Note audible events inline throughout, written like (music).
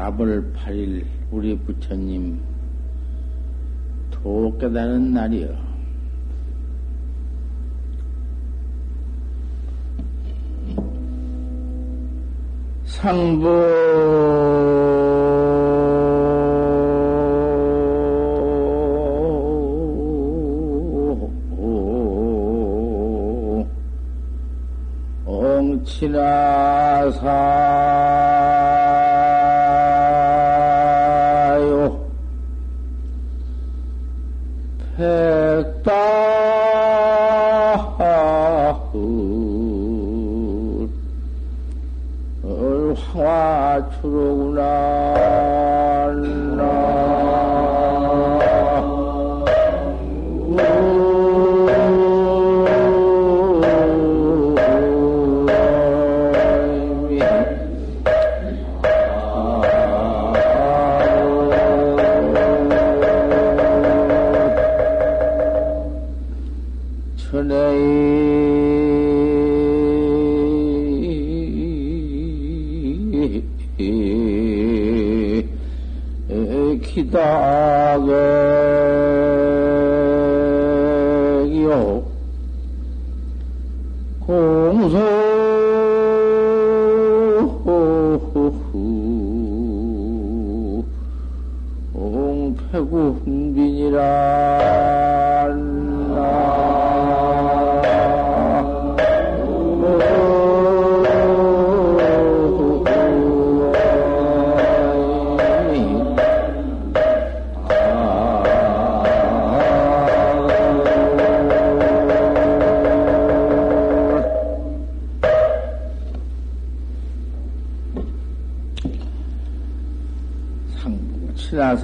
4월 8일 우리 부처님 도 깨달은 날이요. 상보 지나사 기다게요. 공소 옹패구 흥빈이라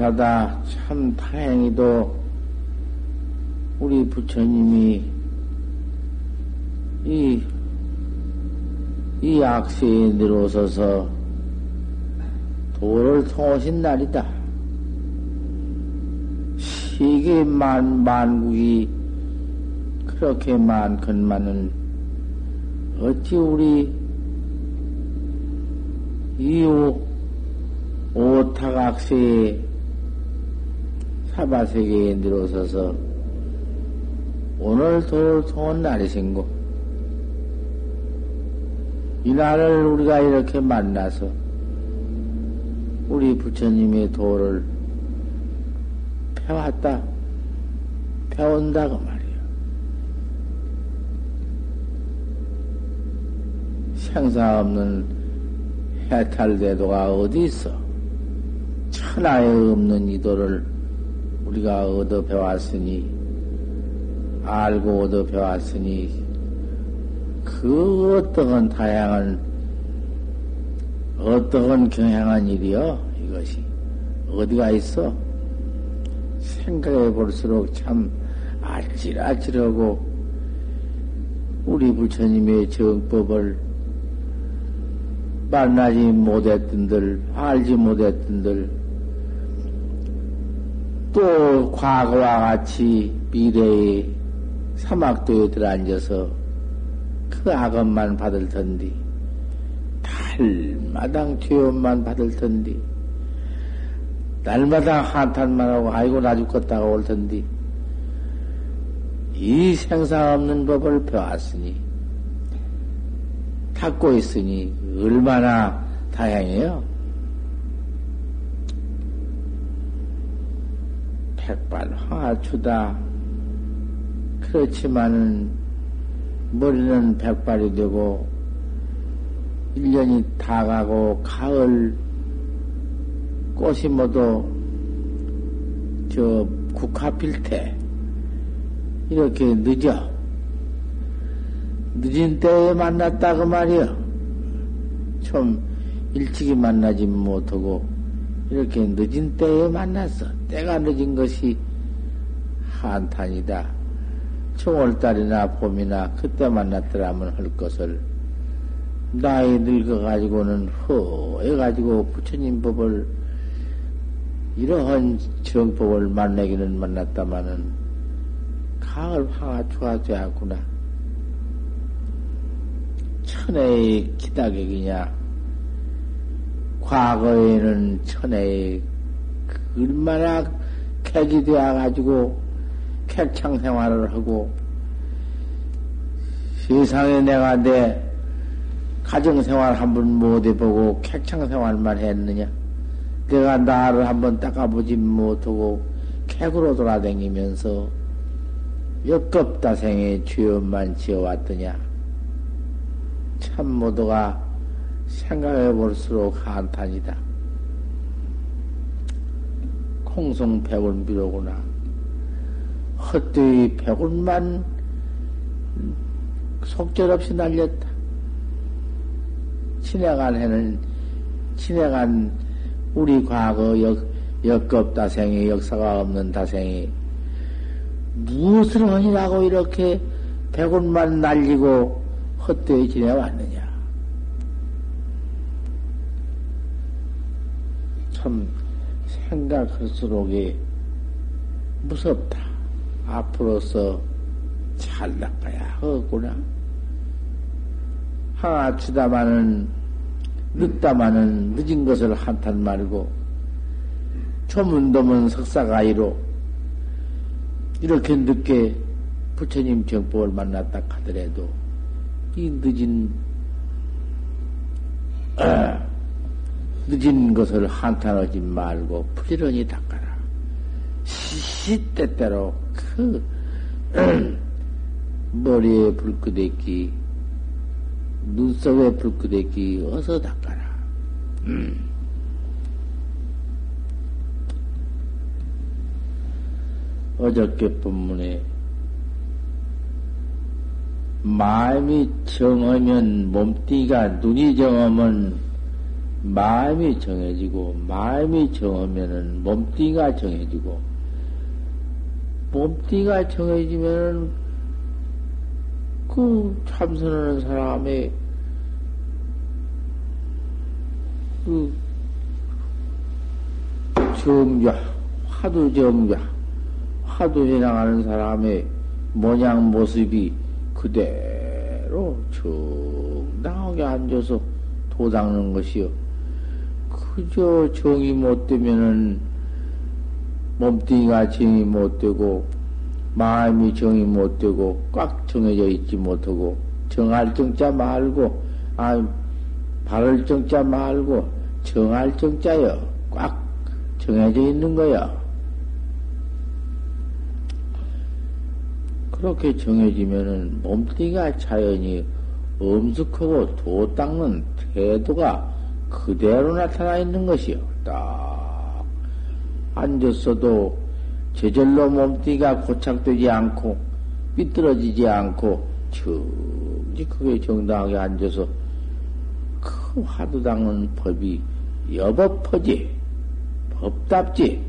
친하사다 참 다행히도 우리 부처님이 이, 이 악세에 들어서서 도를 통하신 날이다. 시계 만, 만국이 그렇게 많건만은 어찌 우리 이 오 오타각세에 사바세계에 들어서서 오늘 도를 통한 날이신고 이 날을 우리가 이렇게 만나서 우리 부처님의 도를 펴왔다 펴온다고 말이야 생사 없는 해탈대도가 어디 있어? 천하에 없는 이 도를 우리가 얻어 배웠으니, 알고 얻어 배웠으니, 그 어떠한 다양한, 어떠한 경향한 일이여, 이것이. 어디가 있어? 생각해 볼수록 참 아찔아찔하고, 우리 부처님의 정법을 만나지 못했던들, 알지 못했던들, 또 과거와 같이 미래의 사막도에 들어앉아서 그 악업만 받을 텐디, 달마당 죄업만 받을 텐디, 날마다 한탄만 하고 아이고 나 죽겠다가 올 텐디, 이 생사 없는 법을 배웠으니, 닦고 있으니 얼마나 다양해요. 백발 화추다. 그렇지만은 머리는 백발이 되고 1년이 다 가고 가을 꽃이 모두 저 국화 필 때 이렇게 늦어. 늦은 때에 만났다 그 말이여. 좀 일찍이 만나지 못하고 이렇게 늦은 때에 만났어 때가 늦은 것이 한탄이다. 청월달이나 봄이나 그때 만났더라면 할 것을 나이 늙어가지고는 허해가지고 부처님 법을 이러한 정법을 만나기는 만났다마는 가을 화가 좋아지 않구나. 천혜의 기다객이냐? 과거에는 천혜의 얼마나 객이 되어가지고 객창 생활을 하고 세상에 내가 내 가정 생활 한 번 못 해보고 객창 생활만 했느냐? 내가 나를 한번 닦아보지 못하고 객으로 돌아다니면서 역겁다 생의 죄업만 지어왔더냐? 참 모두가 생각해 볼수록 한탄이다. 콩송 백운 비로구나. 헛되이 백운만 속절없이 날렸다. 지나간 해는, 지나간 우리 과거 역, 역급 다생의 역사가 없는 다생이 무엇을 하니라고 이렇게 백운만 날리고 헛되이 지내왔느냐. 참 생각할수록이 무섭다. 앞으로서 잘 나가야 하구나. 하나치다마는 늦다마는 늦은 것을 한탄 말고 조문도문 석사가이로 이렇게 늦게 부처님 정법을 만났다 하더라도 이 늦은 아, 늦은 것을 한탄하지 말고 부지런히 닦아라. 시시때때로 그 (clears throat) 머리에 불끄댔기 눈썹에 불끄댔기 어서 닦아라. 음. 어저께 본문에 마음이 정하면 몸띠가 눈이 정하면 마음이 정해지고 마음이 정하면은 몸띠가 정해지고 몸띠가 정해지면은 그 참선하는 사람의 그 정좌 화두 정좌 화두 해나가는 사람의 모양 모습이 그대로 정당하게 앉아서 도닦는 것이요. 그저 정이 못 되면은 몸뚱이가 정이 못 되고 마음이 정이 못 되고 꽉 정해져 있지 못하고 정할 정자 말고 아 바를 정자 말고 정할 정자여 꽉 정해져 있는 거야. 그렇게 정해지면은 몸뚱이가 자연히 엄숙하고 도 닦는 태도가 그대로 나타나 있는 것이요. 딱 앉았어도 제절로 몸뚱이가 고착되지 않고 삐뚤어지지 않고 정직하게 정당하게 앉아서 그 화두 닦는 법이 여법퍼지 법답지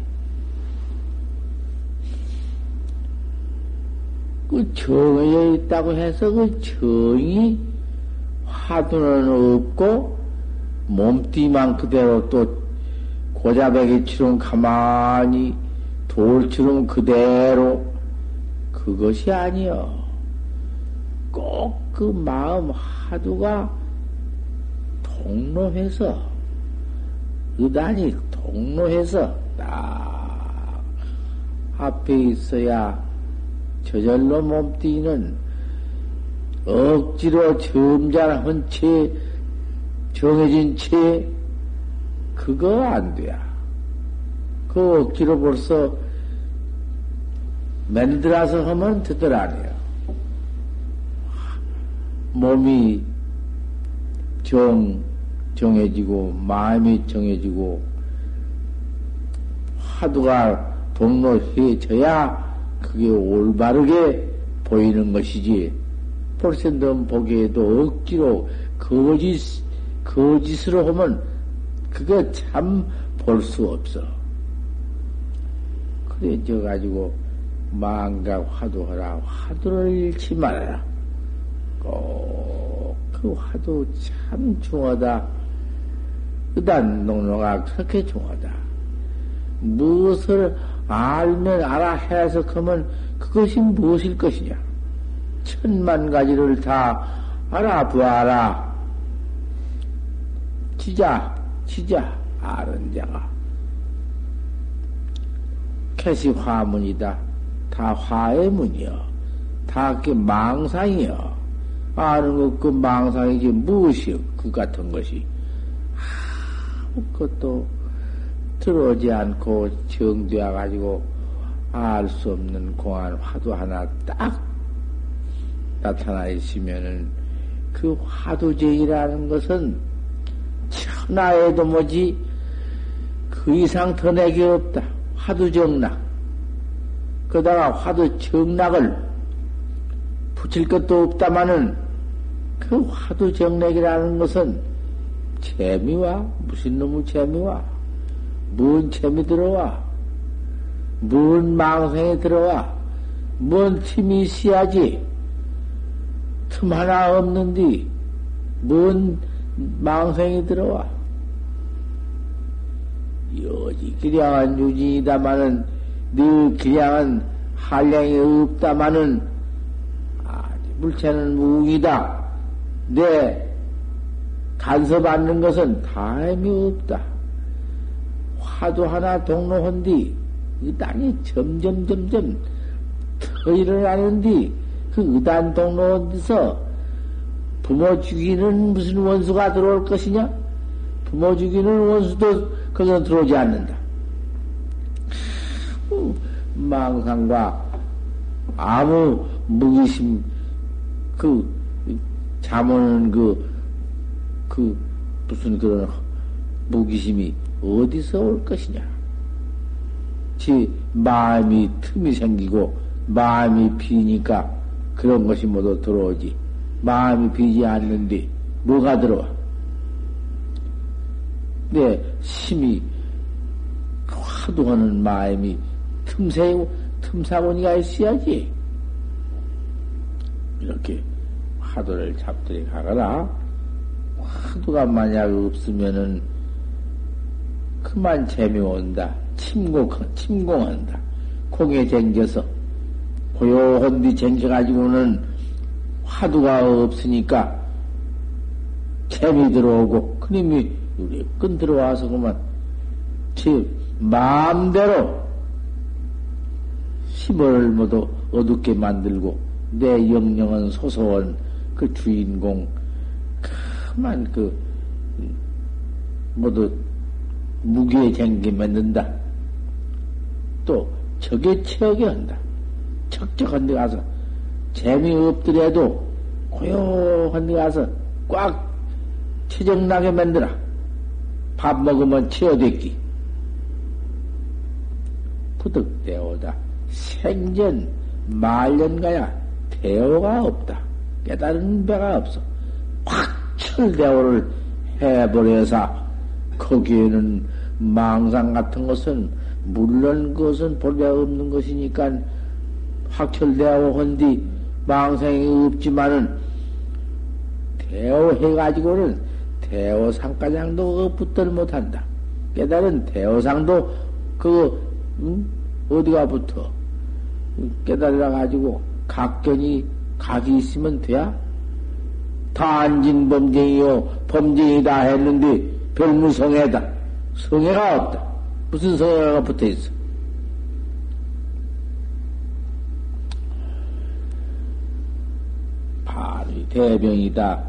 그 정해져 있다고 해서 그 정이 화두는 없고 몸띠만 그대로 또 고자백이처럼 가만히 돌처럼 그대로 그것이 아니여. 꼭 그 마음 하두가 통로해서 의단이 통로해서 딱 앞에 있어야 저절로 몸띠는 억지로 점잖은 채 정해진 채 그거 안 돼야. 그 억지로 벌써 만들어서 하면 되들 아니에요. 몸이 정, 정해지고, 마음이 정해지고, 화두가 동로해져야 그게 올바르게 보이는 것이지. 볼센덤 보기에도 억지로 거짓, 거짓으로 하면 그거 참볼 수 없어. 그래, 져 가지고, 망각 화두하라. 화두를 잃지 말아라. 꼭 그 화두 참 중하다. 그단 농로가 그렇게 중하다. 무엇을 알면 알아 그러면 그것이 무엇일 것이냐? 천만 가지를 다 알아보아라. 지자, 지자, 아는 자가. 캐시 화문이다. 다 화의 문이여. 다그 망상이여. 아는 것, 그 망상이지, 무엇이여. 그 같은 것이. 아무것도 들어오지 않고 정되어 가지고 알 수 없는 공안 화두 하나 딱 나타나 있으면은 그 화두쟁이라는 것은 천하에도 뭐지 그 이상 더 내게 없다. 화두 정락. 그다가 화두 정락을 붙일 것도 없다마는 그 화두 정락이라는 것은 재미와 무슨 놈의 재미와 뭔 재미 들어와 뭔 망상에 들어와 뭔 틈이 있어야지 틈 하나 없는데 뭔 망상이 들어와 여지 기량한 유진이다마는 늘 기량한 한량이 없다마는 아직 물체는 무이다. 내 간섭받는 것은 다임이 없다. 화도 하나 동로한뒤 의단이 점점 점점 더 일어나는디 그 의단 동로에서 부모 죽이는 무슨 원수가 들어올 것이냐? 부모 죽이는 원수도 거기서 들어오지 않는다. 망상과 아무 무기심 그 잠오는 그, 그 무슨 그런 무기심이 어디서 올 것이냐? 지 마음이 틈이 생기고 마음이 비니까 그런 것이 모두 들어오지. 마음이 비지 않는데 뭐가 들어와? 내 심이 화두하는 마음이 틈새, 틈사고니가 있어야지. 이렇게 화두를 잡들이 가거라. 화두가 만약 없으면은 그만 재미온다. 침공, 침공한다. 공에 쟁겨서 고요한 뒤 쟁겨가지고는 화두가 없으니까 재미 들어오고 우리 끈 들어와서 그만 제 마음대로 힘을 모두 어둡게 만들고 내 영령은 소소한 그 주인공 그만 그 모두 무기에 쟁기 만든다. 또 적에 채하게 한다. 적적한 데 가서 재미없더라도 고요한 데 가서 꽉 체정나게 만들어. 밥 먹으면 채어댔기. 부득대오다. 생전 말년가야 대오가 없다. 깨달은 배가 없어. 확철대오를 해버려서 거기에는 망상 같은 것은 물론 그것은 볼배 없는 것이니까 확철대오 한뒤 망상이 없지만은 대오해가지고는 대오상가장도 붙들 못한다. 깨달은 대오상도 그 응? 어디가 붙어? 깨달아 가지고 각견이 각이 있으면 돼야? 단진 범죄이요 범죄이다 했는데 별무성애다. 성애가 없다. 무슨 성애가 붙어 있어? 대병이다.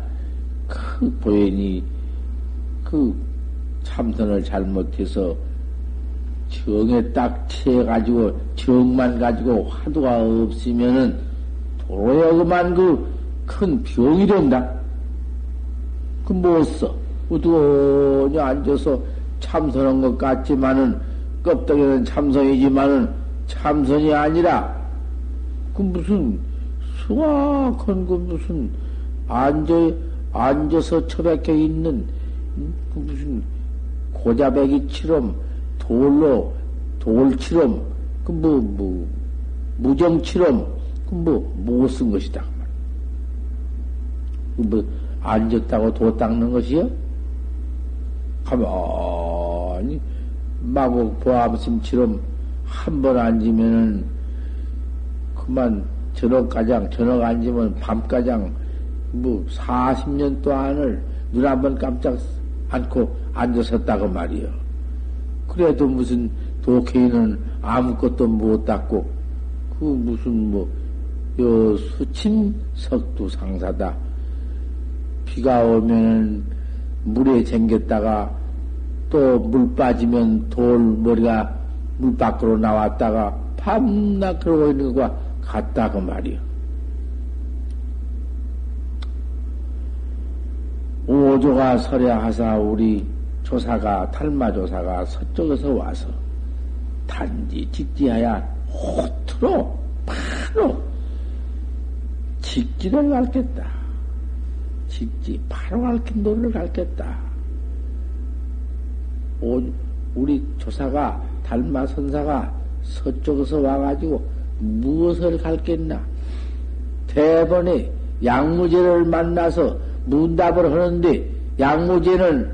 그 보현이 그 참선을 잘못해서 정에 딱 채가지고 정만 가지고 화두가 없으면은 도로야 그만 그 큰 병이 된다. 그 못 써. 우두니 앉아서 참선한 것 같지만은 껍데기는 참선이지만은 참선이 아니라 그 무슨 수학한 그 무슨 앉아 앉아서 처박혀 있는 그 무슨 고자배기처럼 돌로 돌처럼 그뭐 뭐 무정처럼 그뭐 못 쓴 것이다. 그뭐 앉았다고 도 닦는 것이요? 가만히 마구 보암심처럼 한 번 앉으면은 그만 저녁 가장 저녁 앉으면 밤 가장 뭐 40년 동안을 눈 한 번 깜짝 않고 앉아섰다고 말이요. 그래도 무슨 독해인은 아무것도 못 닦고, 그 무슨 뭐, 요 수침 석두 상사다. 비가 오면 물에 쟁겼다가 또 물 빠지면 돌 머리가 물 밖으로 나왔다가 밤낮 그러고 있는 것과 같다고 말이요. 오조가 설야하사 우리 조사가 탈마 조사가 서쪽에서 와서 단지 직지하야 호트로 바로 직지를 갈겠다. 직지 바로 갈긴 도를 갈겠다. 오, 우리 조사가 달마 선사가 서쪽에서 와가지고 무엇을 갈겠나? 대번에 양무제를 만나서 문답을 하는데 양무제는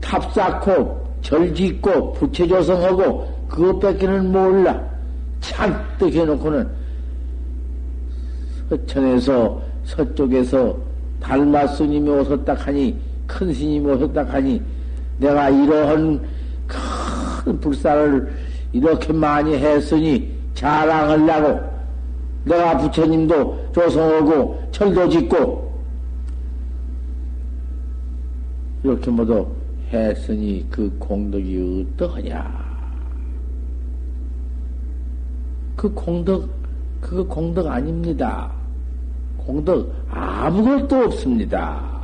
탑 쌓고 절 짓고 부처 조성하고 그것밖에는 몰라. 잔뜩 해놓고는 서천에서 서쪽에서 달마 스님이 오셨다 하니 큰 스님이 오셨다 하니 내가 이러한 큰 불사를 이렇게 많이 했으니 자랑하려고 내가 부처님도 조성하고 철도 짓고 이렇게 모두 했으니 그 공덕이 어떠하냐? 그 공덕, 그거 공덕 아닙니다. 공덕 아무것도 없습니다.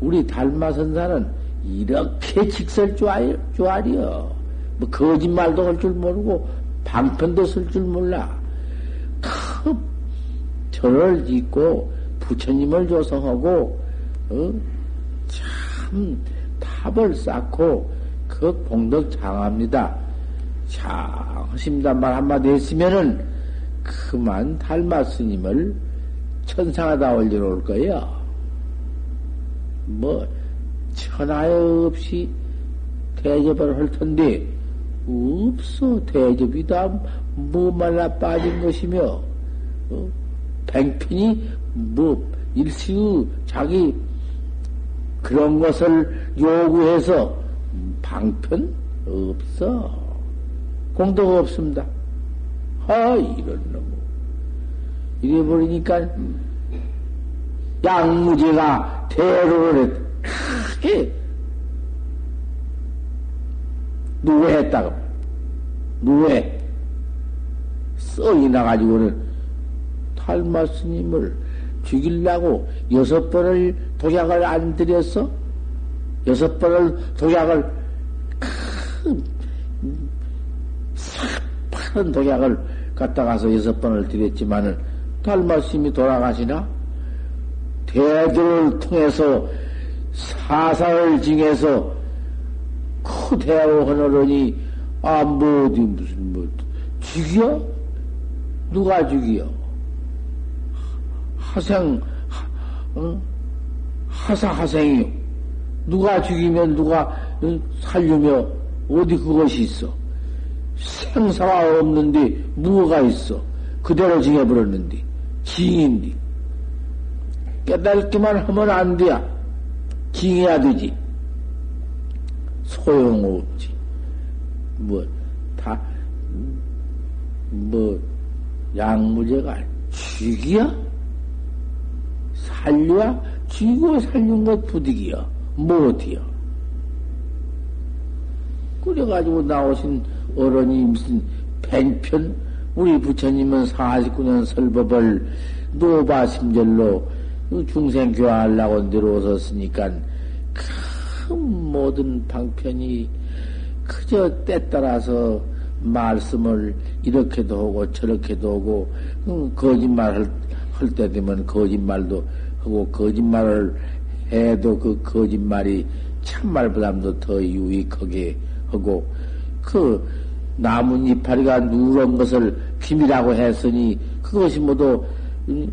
우리 달마선사는 이렇게 직설 쭈알이여. 뭐 거짓말도 할 줄 모르고 방편도 쓸 줄 몰라. 큰 절을 짓고 부처님을 조성하고 어? 참 탑을 쌓고 그 공덕 장합니다. 장심단 말 한마디 했으면은 그만 달마 스님을 천상하다 올려놓을 거예요. 뭐 천하에 없이 대접을 할 텐데 없어 대접이 다 뭐 말라 빠진 것이며 어? 뱅핀이 뭐 일시의 자기 그런 것을 요구해서 방편 없어. 공덕 없습니다. 아 이런 놈. 이래 버리니까 양무제가 대로를 크게 누구했다고? 누구해 썩이 나가지고는 탈마 스님을 죽이려고 여섯 번을 독약을 안 들였어? 여섯 번을 독약을 큰 파란 독약을 갖다 가서 여섯 번을 들였지만은 탈마 스님이 돌아가시나? 대들을 통해서 사사를 징해서 그 대화하느니 아뭐 어디 무슨 뭐 죽여? 누가 죽여? 하생 하, 어? 하사하생이요. 누가 죽이면 누가 살려며 어디 그것이 있어? 생사가 없는데 무엇가 있어? 그대로 징해버렸는데 징인데 깨달기만 하면 안 돼야. 징해야 되지. 소용없지. 뭐, 다, 뭐, 양무제가 죽이야? 살려야? 죽이고 살린 것 부득이야. 못이야. 그래가지고 나오신 어른이 무슨 뱅편, 우리 부처님은 49년 설법을 노바심절로 그 중생 교화하려고 내려오셨으니까 큰 모든 방편이 그저 때 따라서 말씀을 이렇게도 하고 저렇게도 하고 음, 거짓말 할, 할 때 되면 거짓말도 하고 거짓말을 해도 그 거짓말이 참말보다도 더 유익하게 하고 그 나뭇 이파리가 누런 것을 비밀하고 했으니 그것이 모두 음,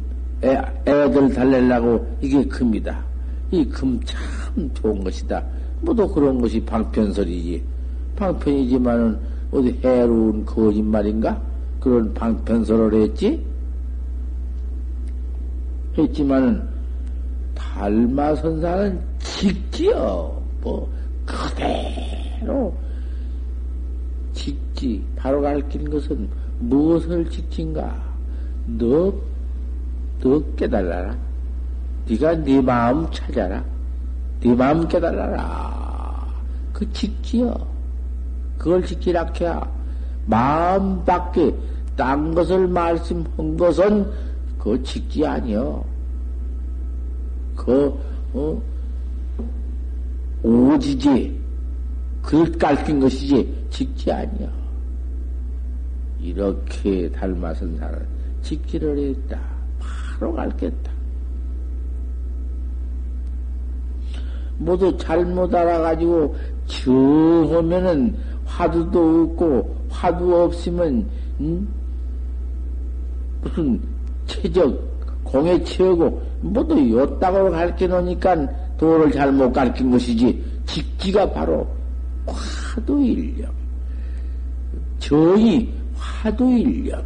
애, 애들 달래려고 이게 금이다. 이 금 참 좋은 것이다. 모두 그런 것이 방편설이지. 방편이지만은 어디 해로운 거짓말인가? 그런 방편설을 했지? 했지만은 달마선사는 직지요. 뭐, 그대로 직지. 바로 가르친 것은 무엇을 직진가? 너, 너 깨달아라. 네가 네 마음 찾아라. 네 마음 깨달아라. 그 직지요. 그걸 직지라 해야 마음 밖에 딴 것을 말씀한 것은 그 직지 아니요. 그, 어, 오지지. 글 깔낀 것이지, 직지 아니요. 이렇게 닮아선 사람 직지를 했다. 바로 갈겠다. 모두 잘못 알아가지고, 정하면은 화두도 없고, 화두 없으면, 음? 무슨 최적, 공에 채우고, 모두 요땅으로 가르쳐 놓으니까 도를 잘못 가르친 것이지, 직지가 바로 화두일념. 정이 화두일념.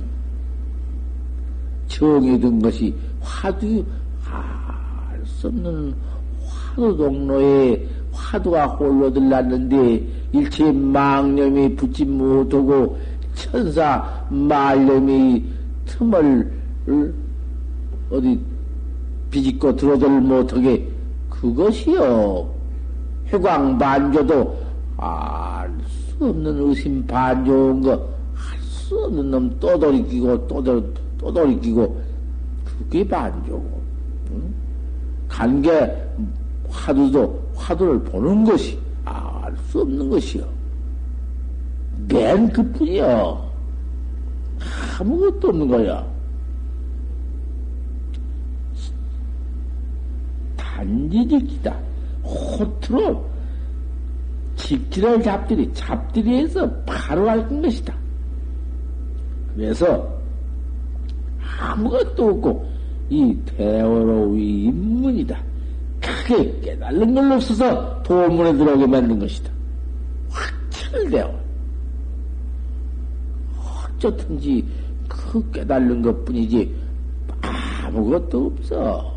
정이 든 것이 화두, 알 수 없는 화두 동로에 화두가 홀로 들났는데 일체 망념이 붙지 못하고 천사 말념이 틈을 어디 비집고 들어들 못하게 그것이요. 회광 반조도 알 수 없는 의심 반조인 거, 할수 없는 놈또 돌이키고, 또, 돌, 또 돌이키고, 그게 반조고. 응? 간게 화두도 화두를 보는 것이 알 수 없는 것이요. 맨 그뿐이요. 아무것도 없는 거야. 직지다. 호트로 직지를 잡들이, 잡들이해서 바로 알 것이다. 그래서 아무것도 없고 이 대어로의 인문이다. 크게 깨달는 걸로 없어서 도문에 들어오게 만든 것이다. 확철되어. 어쩌든지 그 깨달는 것 뿐이지 아무것도 없어.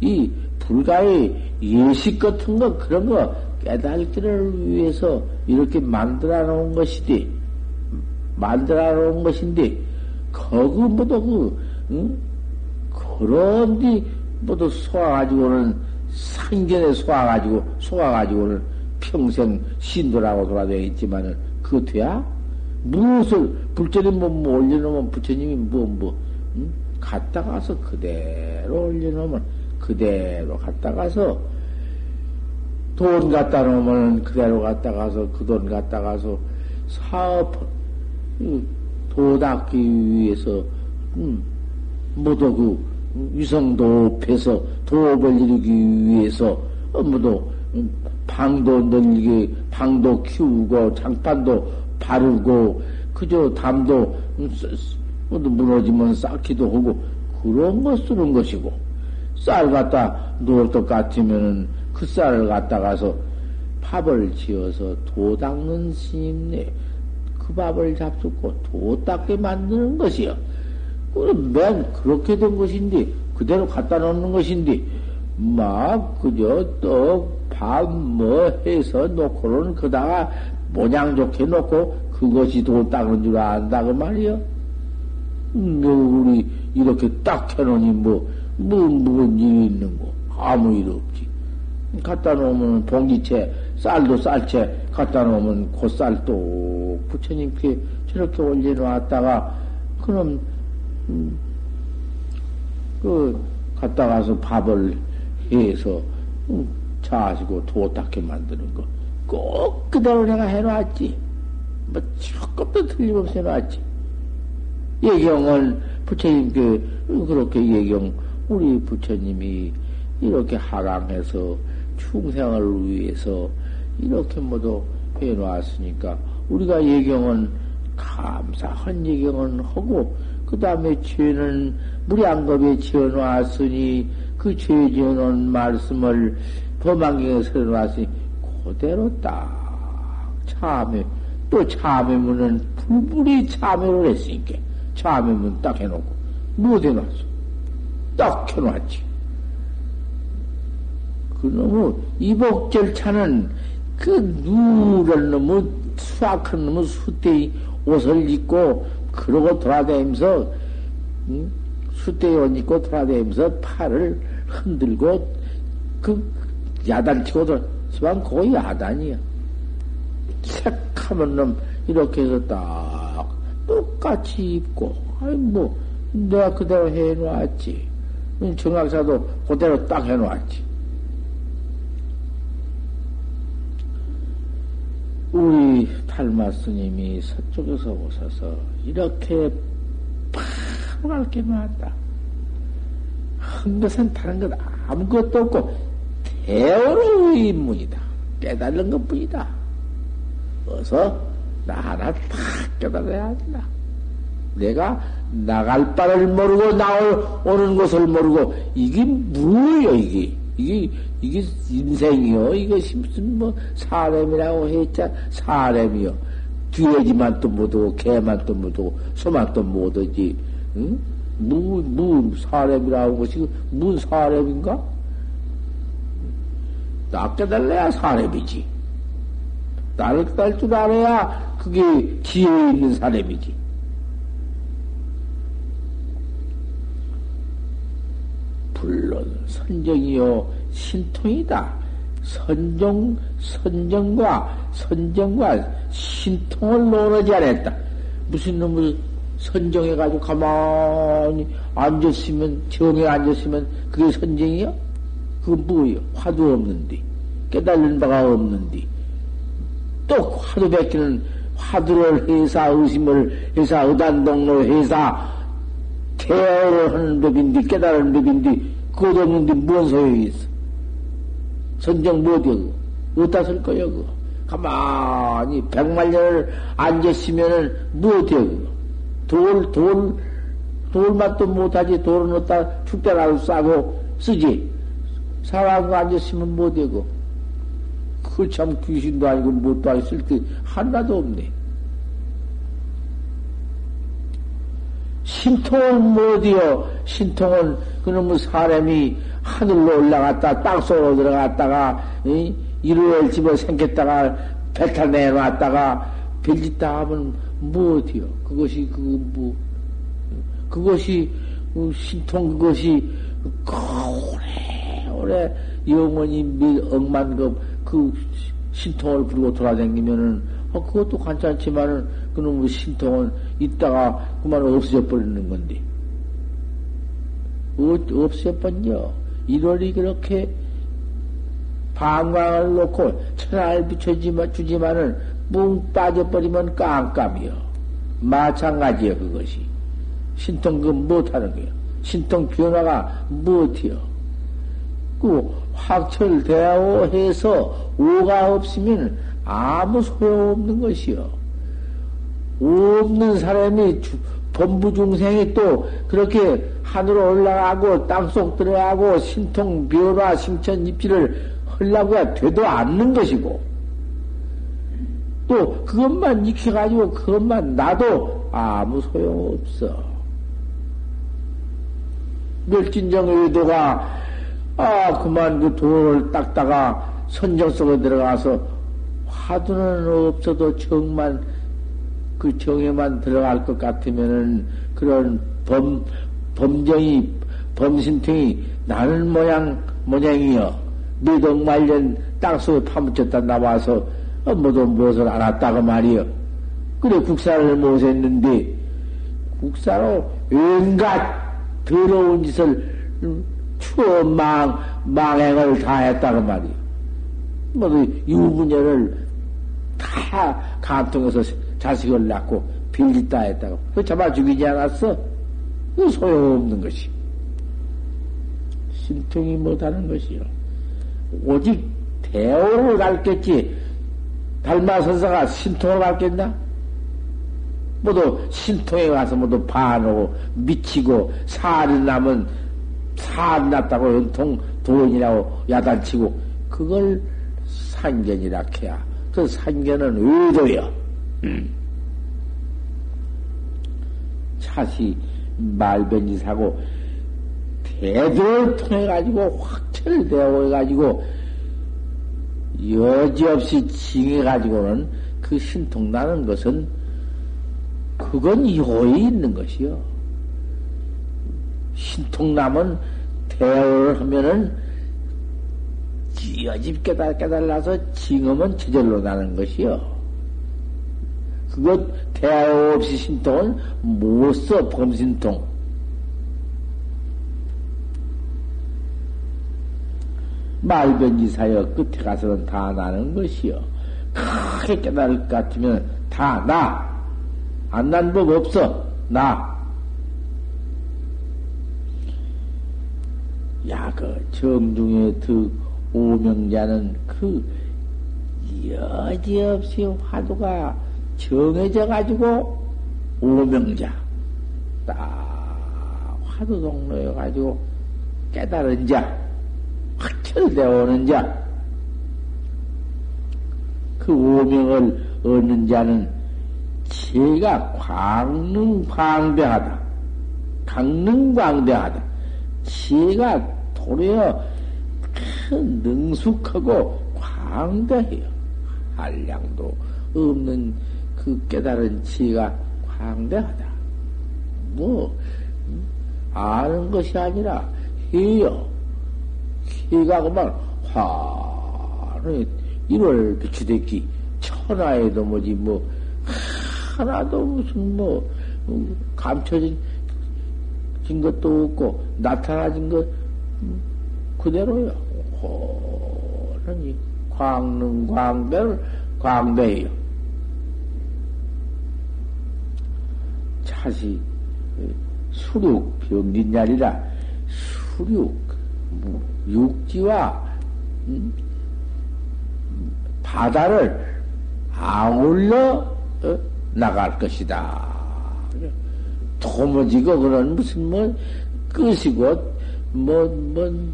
이 불가의 예식 같은 거, 그런 거 깨달기를 위해서 이렇게 만들어 놓은 것이지. 만들어 놓은 것인데, 거기 모두 그, 응? 그런 뒤 모두 쏘아가지고는, 상견에 쏘아가지고, 쏘아가지고는 평생 신도라고 돌아다녀 있지만은, 그거 돼야? 무엇을, 불전이 뭐, 뭐 올려놓으면 부처님이 뭐, 뭐, 응? 갔다 가서 그대로 올려놓으면, 그대로 갔다 가서 돈 갖다 놓으면 그대로 갔다 가서 그 돈 갖다 가서 사업 도 닦기 위해서 음, 모두 그 위성도 패서 도업을 이루기 위해서 모두 방도 늘리게 방도 키우고 장판도 바르고 그저 담도 모두 무너지면 쌓기도 하고 그런 거 쓰는 것이고 쌀 갖다 놓을 것 같으면은 그 쌀을 갖다 가서 밥을 지어서 도 닦는 스님네 그 밥을 잡수고 도 닦게 만드는 것이요. 맨 그렇게 된 것인데 그대로 갖다 놓는 것인데 막 그저 떡밥 뭐 해서 놓고는 그다가 모양 좋게 놓고 그것이 도 닦는 줄 안다 그 말이요. 음, 우리 이렇게 딱 해놓으니 뭐 뭐, 무슨 일이 있는 거? 아무 일 없지. 갖다 놓으면 봉지채, 쌀도 쌀채 갖다 놓으면 곧쌀도 부처님께 저렇게 올려놓았다가, 그럼, 음, 그, 갔다 가서 밥을 해서, 음, 자시고 도닦게 만드는 거. 꼭 그대로 내가 해놨지. 뭐, 조금도 틀림없이 해놨지. 예경을 부처님께 그렇게 예경 우리 부처님이 이렇게 하강해서 충생을 위해서 이렇게 모두 해놓았으니까 우리가 예경은 감사한 예경은 하고 그 다음에 죄는 무량겁에 지어놓았으니 그 죄 지어놓은 말씀을 범안경에 서놓았으니 그대로 딱 참회 또 참회문은 불불이 참회를 했으니까 참회문 딱 해놓고 못 해놨어 딱 켜놨지. 그놈의 이복 절차는 그 누런 놈의 수악한 놈의 수대의 옷을 입고 그러고 돌아다니면서 응? 수대의 옷 입고 돌아다니면서 팔을 흔들고 그 야단치고 돌아 지만 그거 야단이야. 색하면 놈 이렇게 해서 딱 똑같이 입고 아이 뭐 내가 그대로 해놓았지. 정학사도 그대로 딱 해놓았지. 우리 탈마 스님이 서쪽에서 오셔서 이렇게 파랗게 나왔다. 한 것은 다른 것 아무것도 없고 대어의 인문이다. 깨달은 것 뿐이다. 어서 나 하나 팍 깨달아야 한다. 내가 나갈 바를 모르고 나올 오는 것을 모르고 이게 뭐예요 이게 이게 이게 인생이요 이것이 무슨 뭐 사람이라고 했자 사람이요 뒤에지만 또 못하고 개만 또 못하고 소만 또 못하지 응? 무, 무 사람이라고 것이 무슨 사람인가? 나 깨달래야 사람이지. 나를 깨달을 줄 알아야 그게 지혜 있는 사람이지. 물론 선정이요 신통이다. 선정 선정과 선정과 신통을 논하지 않았다. 무슨 놈을 선정해 가지고 가만히 앉았으면 정에 앉았으면 그게 선정이요? 그건 뭐예요? 화두 없는데 깨달는 바가 없는데 또 화두 베끼는 화두를 해사 의심을 해사 의단동로 해사 태어를 하는 법인데 깨달은 법인데 그것 없는데 뭔 소용이 있어? 선정 못이야, 어디다 쓸 거야, 그거? 가만히 백만 년을 앉았으면은 못해, 그거? 돌, 돌, 돌맛도 못하지, 돌은 어디다 축대라도 싸고 쓰지. 사람과 앉았으면 못되고. 그 참 귀신도 아니고 못도 아니고 쓸게 하나도 없네. 신통은 못이요. 신통은 그놈의 사람이 하늘로 올라갔다 땅속으로 들어갔다가 이? 이루엘 집어 생겼다가 배타 내놨다가 빌짓다 하면 무엇이요? 그것이 그뭐 그것이 그 신통 그것이 오래 오래 영원히 몇 억만 그 신통을 부르고 돌아다니면은 어, 그것도 괜찮지만은 그놈의 신통은 있다가 그만 없어져 버리는 건데 어, 버려. 1월이 그렇게 방광을 놓고 천하를 비춰주지만 주지만은 뭉 빠져버리면 깜깜이요. 마찬가지요 그것이. 신통 그 못하는 거요. 신통 변화가 못해요. 그 확철대오 해서 오가 없으면 아무 소용없는 것이요. 없는 사람이 범부 중생이 또 그렇게 하늘로 올라가고 땅속 들어가고 신통 변화 심천 입지를 하려고 되도 않는 것이고 또 그것만 익혀가지고 그것만 나도 아무 소용없어. 멸진정 의도가 아 그만 그 돌을 닦다가 선정 속에 들어가서 화두는 없어도 정만 그 정에만 들어갈 것 같으면은 그런 범 범정이 범신탱이 나는 모양 모양이여 미덕 말년 땅속에 파묻혔다 나와서 어, 모두 무엇을 알았다고 말이여 그래 국사를 못했는데 국사로 온갖 더러운 짓을 추망 망행을 다 했다고 말이여 모두 유부녀를 다 감통해서 자식을 낳고 빌리다 했다고. 그 잡아 죽이지 않았어? 그 소용없는 것이. 신통이 못하는 것이요. 오직 대오를 갈겠지. 달마선사가 신통을 갈겠나? 모두 신통에 가서 모두 반하고 미치고 살이 나면 살 났다고 연통 돈이라고 야단치고 그걸 산견이라 해야 그 산견은 의도여. 음. 차시 말변지 사고 대도를 통해 가지고 확 확철되어 가지고 여지없이 징해 가지고는 그 신통 나는 것은 그건 요에 있는 것이요. 신통남은 대화를 하면은 지어집 깨달, 깨달라서 징험은 저절로 나는 것이요. 그것 대화 없이 신통은 못 써, 범신통. 말변지 사여 끝에 가서는 다 나는 것이요. 크게 깨달을 것 같으면 다 나. 안 난 법 없어. 나. 야, 그 정중의 득 오명자는 그 여지없이 화두가 정해져 가지고 오명자 딱 화두 동로에 가지고 깨달은 자 확철되어 오는 자 그 오명을 얻는 자는 제가 광능광대하다 강능광대하다 제가 도리어 큰 능숙하고 광대해요. 한량도 없는 그 깨달은 지가 광대하다. 뭐, 아는 것이 아니라 해요. 해가 그만 환히 1월 비추댔기 천하에도 뭐지 뭐 하나도 무슨 뭐 감춰진 것도 없고 나타나진 것 그대로요. 호련히 광능 광대를 광대해요. 차시 수륙 병진자리라 수륙 육지와 음, 바다를 아울러 어, 나갈 것이다. 도무지고 그런 무슨 뭐 끝이고 뭐, 뭐,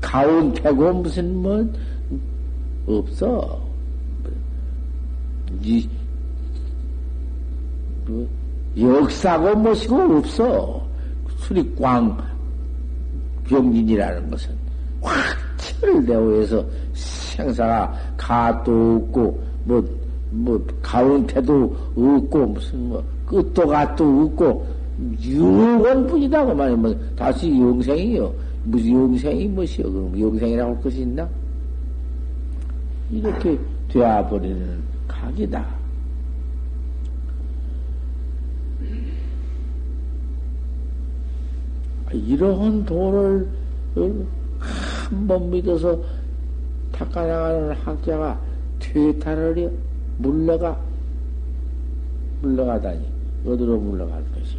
가운데고 무슨 뭐, 없어. 이, 뭐, 역사고 무엇이고 없어. 수리광 병진이라는 것은 확 철대오에서 생사가 가도 없고, 뭐, 뭐, 가운데도 없고, 무슨 뭐, 끝도 갓도 없고, 유원뿐이다 그만이 뭐 다시 영생이요. 무슨 영생이 무엇이요? 그럼 영생이라고 할 것이 있나? 이렇게 되어버리는 각이다. 이러한 도를 한 번 믿어서 닦아나가는 학자가 퇴탈을 물러가 물러가다니 어디로 물러갈 것이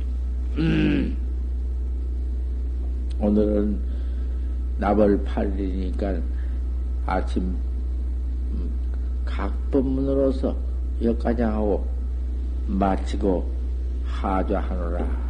음. 오늘은 나벌 8일이니까 아침 음, 각법문으로서 여기까지 하고 마치고 하좌하노라.